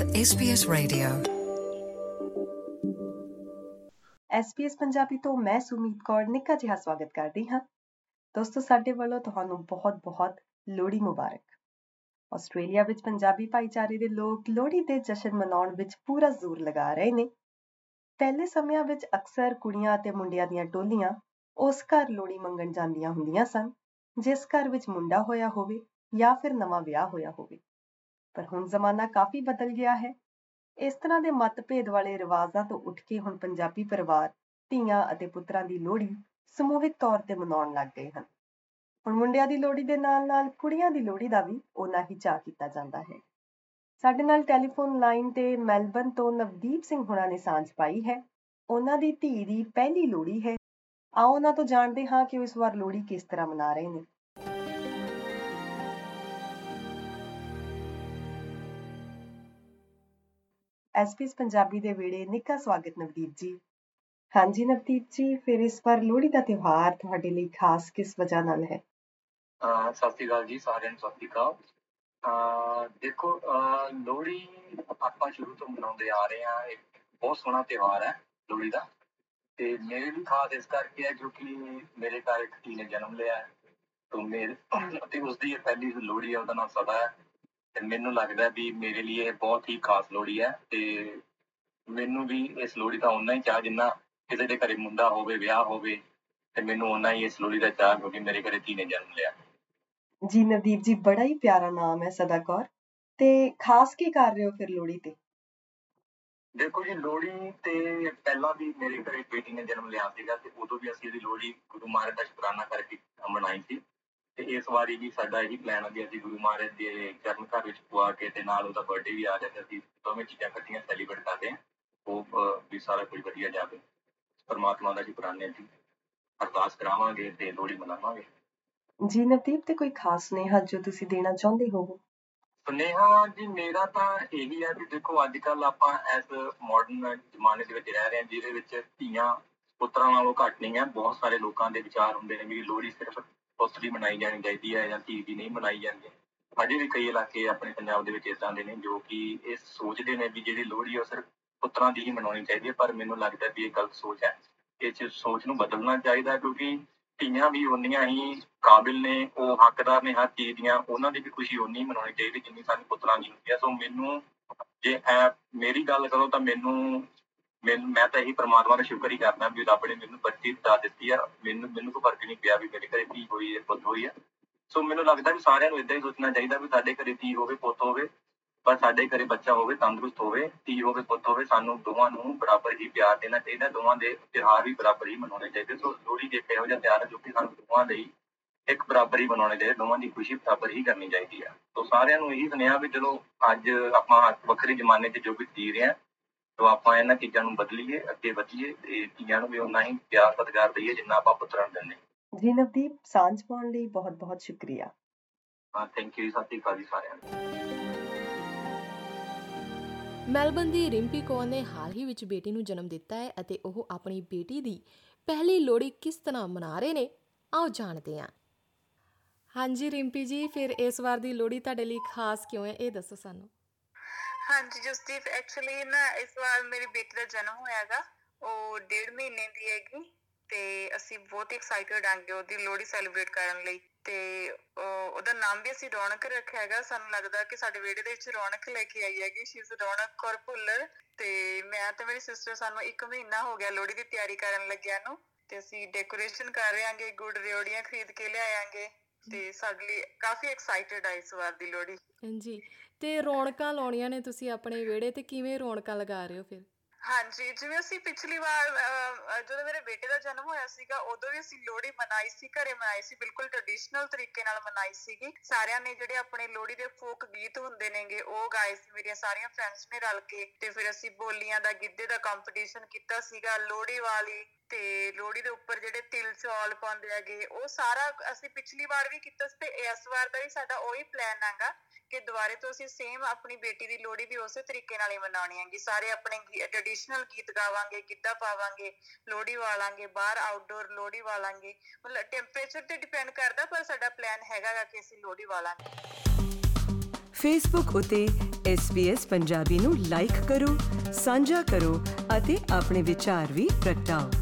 with SBS Radio. SBS Punjabi ਤੋਂ ਮੈਂ ਸੁਮੀਤ ਕੌਰ ਨਿੱਕਾ ਜਿਹਾ ਸਵਾਗਤ ਕਰਦੀ ਹਾਂ। ਦੋਸਤੋ, ਸਾਡੇ ਵੱਲੋਂ ਤੁਹਾਨੂੰ ਬਹੁਤ-ਬਹੁਤ ਲੋਹੜੀ ਮੁਬਾਰਕ। ਆਸਟ੍ਰੇਲੀਆ ਵਿੱਚ ਪੰਜਾਬੀ ਭਾਈਚਾਰੇ ਦੇ ਲੋਕ ਲੋਹੜੀ ਦੇ ਜਸ਼ਨ ਮਨਾਉਣ ਵਿੱਚ ਪੂਰਾ ਜ਼ੋਰ ਲਗਾ ਰਹੇ ਨੇ। ਪਹਿਲੇ ਸਮਿਆਂ ਵਿੱਚ ਅਕਸਰ ਕੁੜੀਆਂ ਅਤੇ ਮੁੰਡਿਆਂ ਦੀਆਂ ਟੋਲੀਆਂ ਉਸ ਘਰ ਲੋਹੜੀ ਮੰਗਣ ਜਾਂਦੀਆਂ ਹੁੰਦੀਆਂ ਸਨ, ਜਿਸ ਘਰ ਵਿੱਚ ਮੁੰਡਾ ਹੋਇਆ ਹੋਵੇ ਜਾਂ ਫਿਰ ਨਵਾਂ ਵਿਆਹ ਹੋਇਆ ਹੋਵੇ। ਪਰ ਹੁਣ ਜ਼ਮਾਨਾ ਕਾਫੀ ਬਦਲ ਗਿਆ ਹੈ। ਇਸ ਤਰ੍ਹਾਂ ਦੇ ਮਤਭੇਦ ਵਾਲੇ ਰਿਵਾਜ਼ਾਂ ਤੋਂ ਉੱਠ ਕੇ ਹੁਣ ਪੰਜਾਬੀ ਪਰਿਵਾਰ, ਧੀਆਂ ਅਤੇ ਪੁੱਤਰਾਂ ਦੀ ਲੋਹੜੀ ਸਮੂਹਿਕ ਤੌਰ ਤੇ ਮਨਾਉਣ ਲੱਗ ਗਏ ਹਨ। ਹੁਣ ਮੁੰਡਿਆਂ ਦੀ ਲੋਹੜੀ ਦੇ ਨਾਲ-ਨਾਲ ਕੁੜੀਆਂ ਦੀ ਲੋਹੜੀ ਦਾ ਵੀ ਓਨਾ ਹੀ ਚਾਅ ਕੀਤਾ ਜਾਂਦਾ ਹੈ। ਸਾਡੇ ਨਾਲ ਟੈਲੀਫੋਨ ਲਾਈਨ ਤੇ ਮੈਲਬਨ ਤੋਂ ਨਵਦੀਪ ਸਿੰਘ ਹੁਣਾਂ ਨੇ ਸਾਂਝ ਪਾਈ ਹੈ। ਉਹਨਾਂ ਦੀ ਧੀ ਦੀ ਪਹਿਲੀ ਲੋਹੜੀ ਹੈ। ਆਓ ਉਹਨਾਂ ਤੋਂ ਜਾਣਦੇ ਹਾਂ ਕਿ ਉਹ ਇਸ ਵਾਰ ਲੋਹੜੀ ਕਿਸ ਤਰ੍ਹਾਂ ਮਨਾ ਰਹੇ ਨੇ। ਐਸਪੀਐਸ ਪੰਜਾਬੀ ਦੇ ਵੇੜੇ ਨਿੱਕਾ ਸਵਾਗਤ ਨਵਦੀਪ ਜੀ। ਹਾਂਜੀ ਨਵਦੀਪ ਜੀ, ਫਿਰ ਇਸ ਵਾਰ ਲੋਹੜੀ ਦਾ ਤਿਉਹਾਰ ਤੁਹਾਡੇ ਲਈ ਖਾਸ ਕਿਸ ਵਜ੍ਹਾ ਨਾਲ ਹੈ? ਅਹ ਸਤਿ ਸ਼੍ਰੀ ਅਕਾਲ ਜੀ, ਸਾਰਿਆਂ ਨੂੰ ਸਤਿ ਸ਼੍ਰੀ ਅਕਾਲ। ਅਹ ਦੇਖੋ, ਅਹ ਲੋਹੜੀ ਆਪਾਂ ਸ਼ੁਰੂ ਤੋਂ ਮਨਾਉਂਦੇ ਆ ਰਹੇ ਹਾਂ ਇੱਕ ਬਹੁਤ ਸੋਹਣਾ ਤਿਉਹਾਰ ਹੈ ਲੋਹੜੀ ਦਾ। ਤੇ ਮੇਰੇ ਲਈ ਖਾਸ ਇਸ ਕਰਕੇ ਹੈ ਕਿਉਂਕਿ ਮੇਰੇ ਘਰ ਇੱਕ ਧੀ ਨੇ ਜਨਮ ਲਿਆ ਹੈ। ਤੋਂ ਮੇਰੇ ਅਤੇ ਉਸ ਦੀ ਇਹ ਪਹਿਲੀ ਲੋਹੜੀ ਹੈ, ਉਹਦਾ ਨਾਮ ਸਦਾ ਹੈ। ਤੇ ਮੈਨੂੰ ਲੱਗਦਾ ਵੀ ਮੇਰੇ ਲਈ ਇਹ ਬਹੁਤ ਹੀ ਖਾਸ ਲੋਹੜੀ ਹੈ ਤੇ ਮੈਨੂੰ ਵੀ ਇਸ ਲੋਹੜੀ ਦਾ ਉਨਾ ਹੀ ਚਾਹ ਜਿੰਨਾ ਕਿਸੇ ਦੇ ਘਰੇ ਮੁੰਡਾ ਹੋਵੇ ਵਿਆਹ ਹੋਵੇ ਤੇ ਮੈਨੂੰ ਉਨਾ ਹੀ ਇਸ ਲੋਹੜੀ ਦਾ ਚਾਹ ਕਿਉਂਕਿ ਮੇਰੇ ਘਰੇ ਧੀ ਨੇ ਜਨਮ ਲਿਆ। ਜੀ ਨਵਦੀਪ ਜੀ ਬੜਾ ਹੀ ਪਿਆਰਾ ਨਾਮ ਹੈ ਸਦਾ ਕੌਰ ਤੇ ਖਾਸ ਕੀ ਕਰ ਰਹੇ ਹੋ ਫਿਰ ਲੋਹੜੀ ਤੇ? ਦੇਖੋ ਜੀ ਲੋਹੜੀ ਤੇ ਪਹਿਲਾਂ ਵੀ ਮੇਰੇ ਘਰੇ ਬੇਟੀ ਨੇ ਜਨਮ ਲਿਆ ਸੀਗਾ ਤੇ ਉਦੋਂ ਵੀ ਅਸੀਂ ਇਹਦੀ ਲੋਹੜੀ ਗੁਰੂ ਮਹਾਰਾਜ ਦਾ ਸ਼ੁਕਰਾਨਾ ਕਰਕੇ ਵਾਰੀ ਵੀ ਸਾਡਾ ਇਹੀ ਪਲਾਨ ਹੈ ਵੀ ਅਸੀਂ ਗੁਰੂ ਮਹਾਰਾਜ ਦੇ ਚਰਨ ਘਰ ਵਿੱਚ ਪਵਾ ਕੇ ਤੇ ਨਾਲ ਉਹਦਾ ਬਰਥਡੇ ਵੀ ਆ ਤੇ ਅਸੀਂ ਦੋਵੇਂ ਚੀਜ਼ਾਂ ਇਕੱਠੀਆਂ ਸੈਲੀਬ੍ਰੇਟ ਕਰਦੇ ਹਾਂ। ਹੋਪ ਵੀ ਸਾਰਾ ਕੁਝ ਵਧੀਆ ਜਾਵੇ। ਪਰਮਾਤਮਾ ਦਾ ਸ਼ੁਕਰਾਨੇ ਜੀ। ਅਰਦਾਸ ਕਰਾਵਾਂਗੇ ਤੇ ਲੋਹੜੀ ਮਨਾਵਾਂਗੇ। ਜੀ ਨਵਦੀਪ ਤੇ ਕੋਈ ਖਾਸ ਸੁਨੇਹਾ ਜੋ ਤੁਸੀਂ ਦੇਣਾ ਚਾਹੁੰਦੇ ਹੋ? ਸੁਨੇਹਾ ਜੀ ਮੇਰਾ ਤਾਂ ਇਹੀ ਹੈ ਵੀ ਦੇਖੋ ਅੱਜ ਕੱਲ ਆਪਾਂ ਇਸ ਮਾਡਰਨ ਜ਼ਮਾਨੇ ਦੇ ਵਿੱਚ ਰਹਿ ਰਹੇ ਹਾਂ ਜਿਹਦੇ ਵਿੱਚ ਧੀਆਂ ਪੁੱਤਰਾਂ ਨਾਲੋਂ ਘੱਟ ਨਹੀਂ ਹੈ। ਬਹੁਤ ਸਾਰੇ ਲੋਕਾਂ ਦੇ ਵਿਚਾਰ ਹੁੰਦੇ ਨੇ ਵੀ ਲੋਹੜੀ ਸਿਰਫ ਪੁੱਤ ਦੀ ਮਨਾਈ ਜਾਣੀ ਚਾਹੀਦੀ ਹੈ ਜਾਂ ਧੀ ਦੀ ਨਹੀਂ ਮਨਾਈ ਜਾਂਦੀ। ਅਜੇ ਵੀ ਕਈ ਇਲਾਕੇ ਆਪਣੇ ਪੰਜਾਬ ਦੇ ਵਿੱਚ ਇਦਾਂ ਦੇ ਨੇ ਜੋ ਕਿ ਇਹ ਸੋਚਦੇ ਨੇ ਵੀ ਜਿਹੜੀ ਲੋਹੜੀ ਹੈ ਉਹ ਸਿਰਫ ਪੁੱਤਰਾਂ ਦੀ ਹੀ ਮਨਾਉਣੀ ਚਾਹੀਦੀ ਹੈ, ਪਰ ਮੈਨੂੰ ਲੱਗਦਾ ਵੀ ਇਹ ਗਲਤ ਸੋਚ ਹੈ। ਇਹ ਚ ਸੋਚ ਨੂੰ ਬਦਲਣਾ ਚਾਹੀਦਾ ਕਿਉਂਕਿ ਧੀਆਂ ਵੀ ਉਨੀਆਂ ਹੀ ਕਾਬਿਲ ਨੇ, ਉਹ ਹੱਕਦਾਰ ਨੇ, ਹਰ ਚੀਜ਼ ਦੀਆਂ, ਉਹਨਾਂ ਦੀ ਵੀ ਖੁਸ਼ੀ ਉਨੀ ਮਨਾਉਣੀ ਚਾਹੀਦੀ ਜਿੰਨੀ ਸਾਨੂੰ ਪੁੱਤਰਾਂ ਦੀ ਹੁੰਦੀ ਹੈ। ਸੋ ਮੈਨੂੰ ਜੇ ਐ, ਮੇਰੀ ਗੱਲ ਕਰੋ ਤਾਂ ਮੈਨੂੰ ਮੈਨੂੰ, ਮੈਂ ਤਾਂ ਇਹੀ ਪ੍ਰਮਾਤਮਾ ਦਾ ਸ਼ੁਕਰ ਹੀ ਕਰਦਾ ਵੀ ਰੱਬ ਨੇ ਮੈਨੂੰ ਬੱਚੀ ਦਿੱਤਾ ਦਿੱਤੀ ਆ। ਮੈਨੂੰ ਮੈਨੂੰ ਕੋਈ ਫ਼ਰਕ ਨਹੀਂ ਪਿਆ ਵੀ ਮੇਰੇ ਘਰੇ ਧੀ ਹੋਈ ਹੈ, ਪੁੱਤ ਹੋਈ ਹੈ। ਸੋ ਮੈਨੂੰ ਲੱਗਦਾ ਵੀ ਸਾਰਿਆਂ ਨੂੰ ਇਦਾਂ ਹੀ ਸੋਚਣਾ ਚਾਹੀਦਾ ਵੀ ਸਾਡੇ ਘਰੇ ਧੀ ਹੋਵੇ, ਪੁੱਤ ਹੋਵੇ, ਪਰ ਸਾਡੇ ਘਰੇ ਬੱਚਾ ਹੋਵੇ, ਤੰਦਰੁਸਤ ਹੋਵੇ, ਧੀ ਹੋਵੇ, ਪੁੱਤ ਹੋਵੇ, ਸਾਨੂੰ ਦੋਵਾਂ ਨੂੰ ਬਰਾਬਰ ਹੀ ਪਿਆਰ ਦੇਣਾ ਚਾਹੀਦਾ, ਦੋਵਾਂ ਦੇ ਤਿਉਹਾਰ ਵੀ ਬਰਾਬਰ ਹੀ ਮਨਾਉਣੇ ਚਾਹੀਦੇ। ਸੋ ਲੋਹੜੀ ਦੇ ਇਹੋ ਜਿਹਾ ਤਿਉਹਾਰ ਹੈ ਜੋ ਕਿ ਸਾਨੂੰ ਦੋਵਾਂ ਲਈ ਇੱਕ ਬਰਾਬਰ ਹੀ ਮਨਾਉਣੇ ਚਾਹੀਦੇ, ਦੋਵਾਂ ਦੀ ਖੁਸ਼ੀ ਬਰਾਬਰ ਹੀ ਕਰਨੀ ਚਾਹੀਦੀ ਹੈ ਸੋ ਸਾਰਿਆਂ ਨੂੰ ਇਹੀ ਸੁਨੇਹਾ ਵੀ ਜਦੋਂ ਅੱਜ ਆਪਾਂ ਵੱਖਰੇ ਜ਼ਮਾਨੇ 'ਚ ਜੋ ਵੀ ਜੀ ਰਹੇ ਹਾਂ ਸੋ ਆਪਾਂ ਇਹਨਾਂ ਚੀਜ਼ਾਂ ਨੂੰ ਬਦਲੀਏ ਅੱਗੇ ਵਧੀਏ ਤੇ ਧੀਆਂ ਨੂੰ ਵੀ ਉਨਾ ਹੀ ਪਿਆਰ ਸਤਿਕਾਰ ਦਈਏ ਜਿੰਨਾ ਆਪਾਂ ਪੁੱਤਰਾਂ ਨੂੰ ਦਿੰਦੇ ਜੀ ਨਵਦੀਪ ਸਾਂਝ ਪਾਉਣ ਲਈ ਬਹੁਤ-ਬਹੁਤ ਸ਼ੁਕਰੀਆ। ਹਾਂ ਥੈਂਕ ਯੂ ਸਤਿ ਸ਼੍ਰੀ ਅਕਾਲ ਜੀ ਸਾਰਿਆਂ ਨੂੰ। ਮੈਲਬਨ ਦੀ ਰਿੰਪੀ ਕੌਰ ਨੇ ਹਾਲ ਹੀ ਵਿੱਚ ਬੇਟੀ ਨੂੰ ਜਨਮ ਦਿੱਤਾ ਹੈ ਅਤੇ ਉਹ ਆਪਣੀ ਬੇਟੀ ਦੀ ਪਹਿਲੀ ਲੋਹੜੀ ਕਿਸ ਤਰ੍ਹਾਂ ਮਨਾ ਰਹੇ ਨੇ ਆਓ ਜਾਣਦੇ ਹਾਂ। ਹਾਂਜੀ ਰਿੰਪੀ ਜੀ ਫਿਰ ਇਸ ਵਾਰ ਦੀ ਲੋਹੜੀ ਤੁਹਾਡੇ ਲਈ ਖਾਸ ਕਿਉਂ ਹੈ? ਇਹ ਦੱਸੋ ਸਾਨੂੰ। ਹਾਂਜੀ ਜਸਦੀਪ ਐਕਚੁਅਲੀ ਨਾ ਇਸ ਵਾਰ ਮੇਰੀ ਬੇਟੀ ਦਾ ਜਨਮ ਹੋਇਆਗਾ, ਉਹ ਡੇਢ ਮਹੀਨੇ ਦੀ ਹੈਗੀ ਤੇ ਅਸੀਂ ਬਹੁਤ ਐਕਸਾਈਟਡ ਆਂਗੇ ਉਹਦੀ ਲੋਹੜੀ ਸੈਲੀਬ੍ਰੇਟ ਕਰਨ ਲਈ ਤੇ ਉਹ- ਉਹਦਾ ਨਾਮ ਵੀ ਅਸੀਂ ਰੌਣਕ ਰੱਖਿਆ ਹੈਗਾ, ਸਾਨੂੰ ਲੱਗਦਾ ਕਿ ਸਾਡੇ ਵਿਹੜੇ ਦੇ ਵਿੱਚ ਰੌਣਕ ਲੈ ਕੇ ਆਈ ਹੈਗੀ ਸ਼ੀ ਇਜ਼ ਰੌਣਕ ਕੌਰ ਭੁੱਲਰ ਤੇ ਮੈਂ ਤੇ ਮੇਰੀ ਸਿਸਟਰ ਸਾਨੂੰ ਇੱਕ ਮਹੀਨਾ ਹੋ ਗਿਆ ਲੋਹੜੀ ਦੀ ਤਿਆਰੀ ਕਰਨ ਲੱਗਿਆ ਨੂੰ ਤੇ ਅਸੀਂ ਡੈਕੋਰੇਸ਼ਨ ਕਰ ਰਹੇ ਆਂਗੇ ਗੁੜ ਰਿਓੜੀਆਂ ਖਰੀਦ ਕੇ ਲਿਆਵਾਂਗੇ ਤੇ ਸਾਡੇ ਲਈ ਕਾਫੀ ਐਕਸਾਈਟਡ ਆ ਇਸ ਵਾਰ ਦੀ ਲੋਹੜੀ। ਹਾਂਜੀ। ਤੇ ਰੌਣਕਾਂ ਲਾਉਣੀਆਂ ਨੇ ਤੁਸੀਂ ਆਪਣੇ ਵਿਹੜੇ ਤੇ ਕਿਵੇਂ ਰੌਣਕਾਂ ਲਗਾ ਰਹੇ ਹੋ ਫਿਰ? ਹਾਂਜੀ ਜਿਵੇਂ ਅਸੀਂ ਪਿਛਲੀ ਵਾਰ ਅਹ, ਅਹ, ਜਦੋਂ ਮੇਰੇ ਬੇਟੇ ਦਾ ਜਨਮ ਹੋਇਆ ਸੀਗਾ ਉਦੋਂ ਵੀ ਅਸੀਂ ਲੋਹੜੀ ਮਨਾਈ ਸੀ ਘਰੇ ਮਨਾਈ ਸੀ ਬਿਲਕੁਲ ਟ੍ਰੈਡੀਸ਼ਨਲ ਤਰੀਕੇ ਨਾਲ ਮਨਾਈ ਸੀਗੀ। ਸਾਰਿਆਂ ਨੇ ਜਿਹੜੇ ਆਪਣੇ ਲੋਹੜੀ ਦੇ ਫੋਕ ਗੀਤ ਹੁੰਦੇ ਨੇਗੇ ਉਹ ਗਾਏ ਸੀ ਮੇਰੀਆਂ ਸਾਰੀਆਂ ਫਰੈਂਡਸ ਨੇ ਰਲ ਕੇ। ਤੇ ਫਿਰ ਅਸੀਂ ਬੋਲੀਆਂ ਦਾ ਗਿੱਧੇ ਦਾ ਕੰਪੀਟੀਸ਼ਨ ਕੀਤਾ ਸੀਗਾ ਲੋਹੜੀ ਵਾਲੀ ਤੇ ਲੋਹੜੀ ਦੇ ਉੱਪਰ ਜਿਹੜੇ ਤਿਲ ਚੌਲ ਪਾਉਂਦੇ ਹੈਗੇ ਉਹ ਸਾਰਾ ਅਸੀਂ ਪਿਛਲੀ ਵਾਰ ਵੀ ਕੀਤਾ ਸੀ ਤੇ ਇਸ ਵਾਰ ਦਾ ਵੀ ਸਾਡਾ ਉਹੀ ਪਲਾਨ ਹੈਗਾ। ਕਿ ਦੁਬਾਰੇ ਤੋਂ ਅਸੀਂ ਸੇਮ ਆਪਣੀ ਬੇਟੀ ਦੀ ਲੋਹੜੀ ਵੀ ਉਸੇ ਤਰੀਕੇ ਨਾਲ ਹੀ ਮਨਾਉਣੀ ਹੈਗੀ। ਸਾਰੇ ਆਪਣੇ ਟ੍ਰੈਡੀਸ਼ਨਲ ਗੀਤ ਗਾਵਾਂਗੇ, ਗਿੱਧਾ ਪਾਵਾਂਗੇ, ਲੋਹੜੀ ਵਾਲਾਂਗੇ, ਬਾਹਰ ਆਊਟਡੋਰ ਲੋਹੜੀ ਵਾਲਾਂਗੇ। ਮਤਲਬ ਟੈਂਪਰੇਚਰ ਤੇ ਡਿਪੈਂਡ ਕਰਦਾ, ਪਰ ਸਾਡਾ ਪਲਾਨ ਹੈਗਾ ਗਾ ਕਿ ਅਸੀਂ ਲੋਹੜੀ ਵਾਲਾਂਗੇ। ਫੇਸਬੁੱਕ ਉਤੇ SBS ਪੰਜਾਬੀ ਨੂੰ ਲਾਈਕ ਕਰੋ, ਸਾਂਝਾ ਕਰੋ ਅਤੇ ਆਪਣੇ ਵਿਚਾਰ ਵੀ ਪ੍ਰਗਟਾਓ।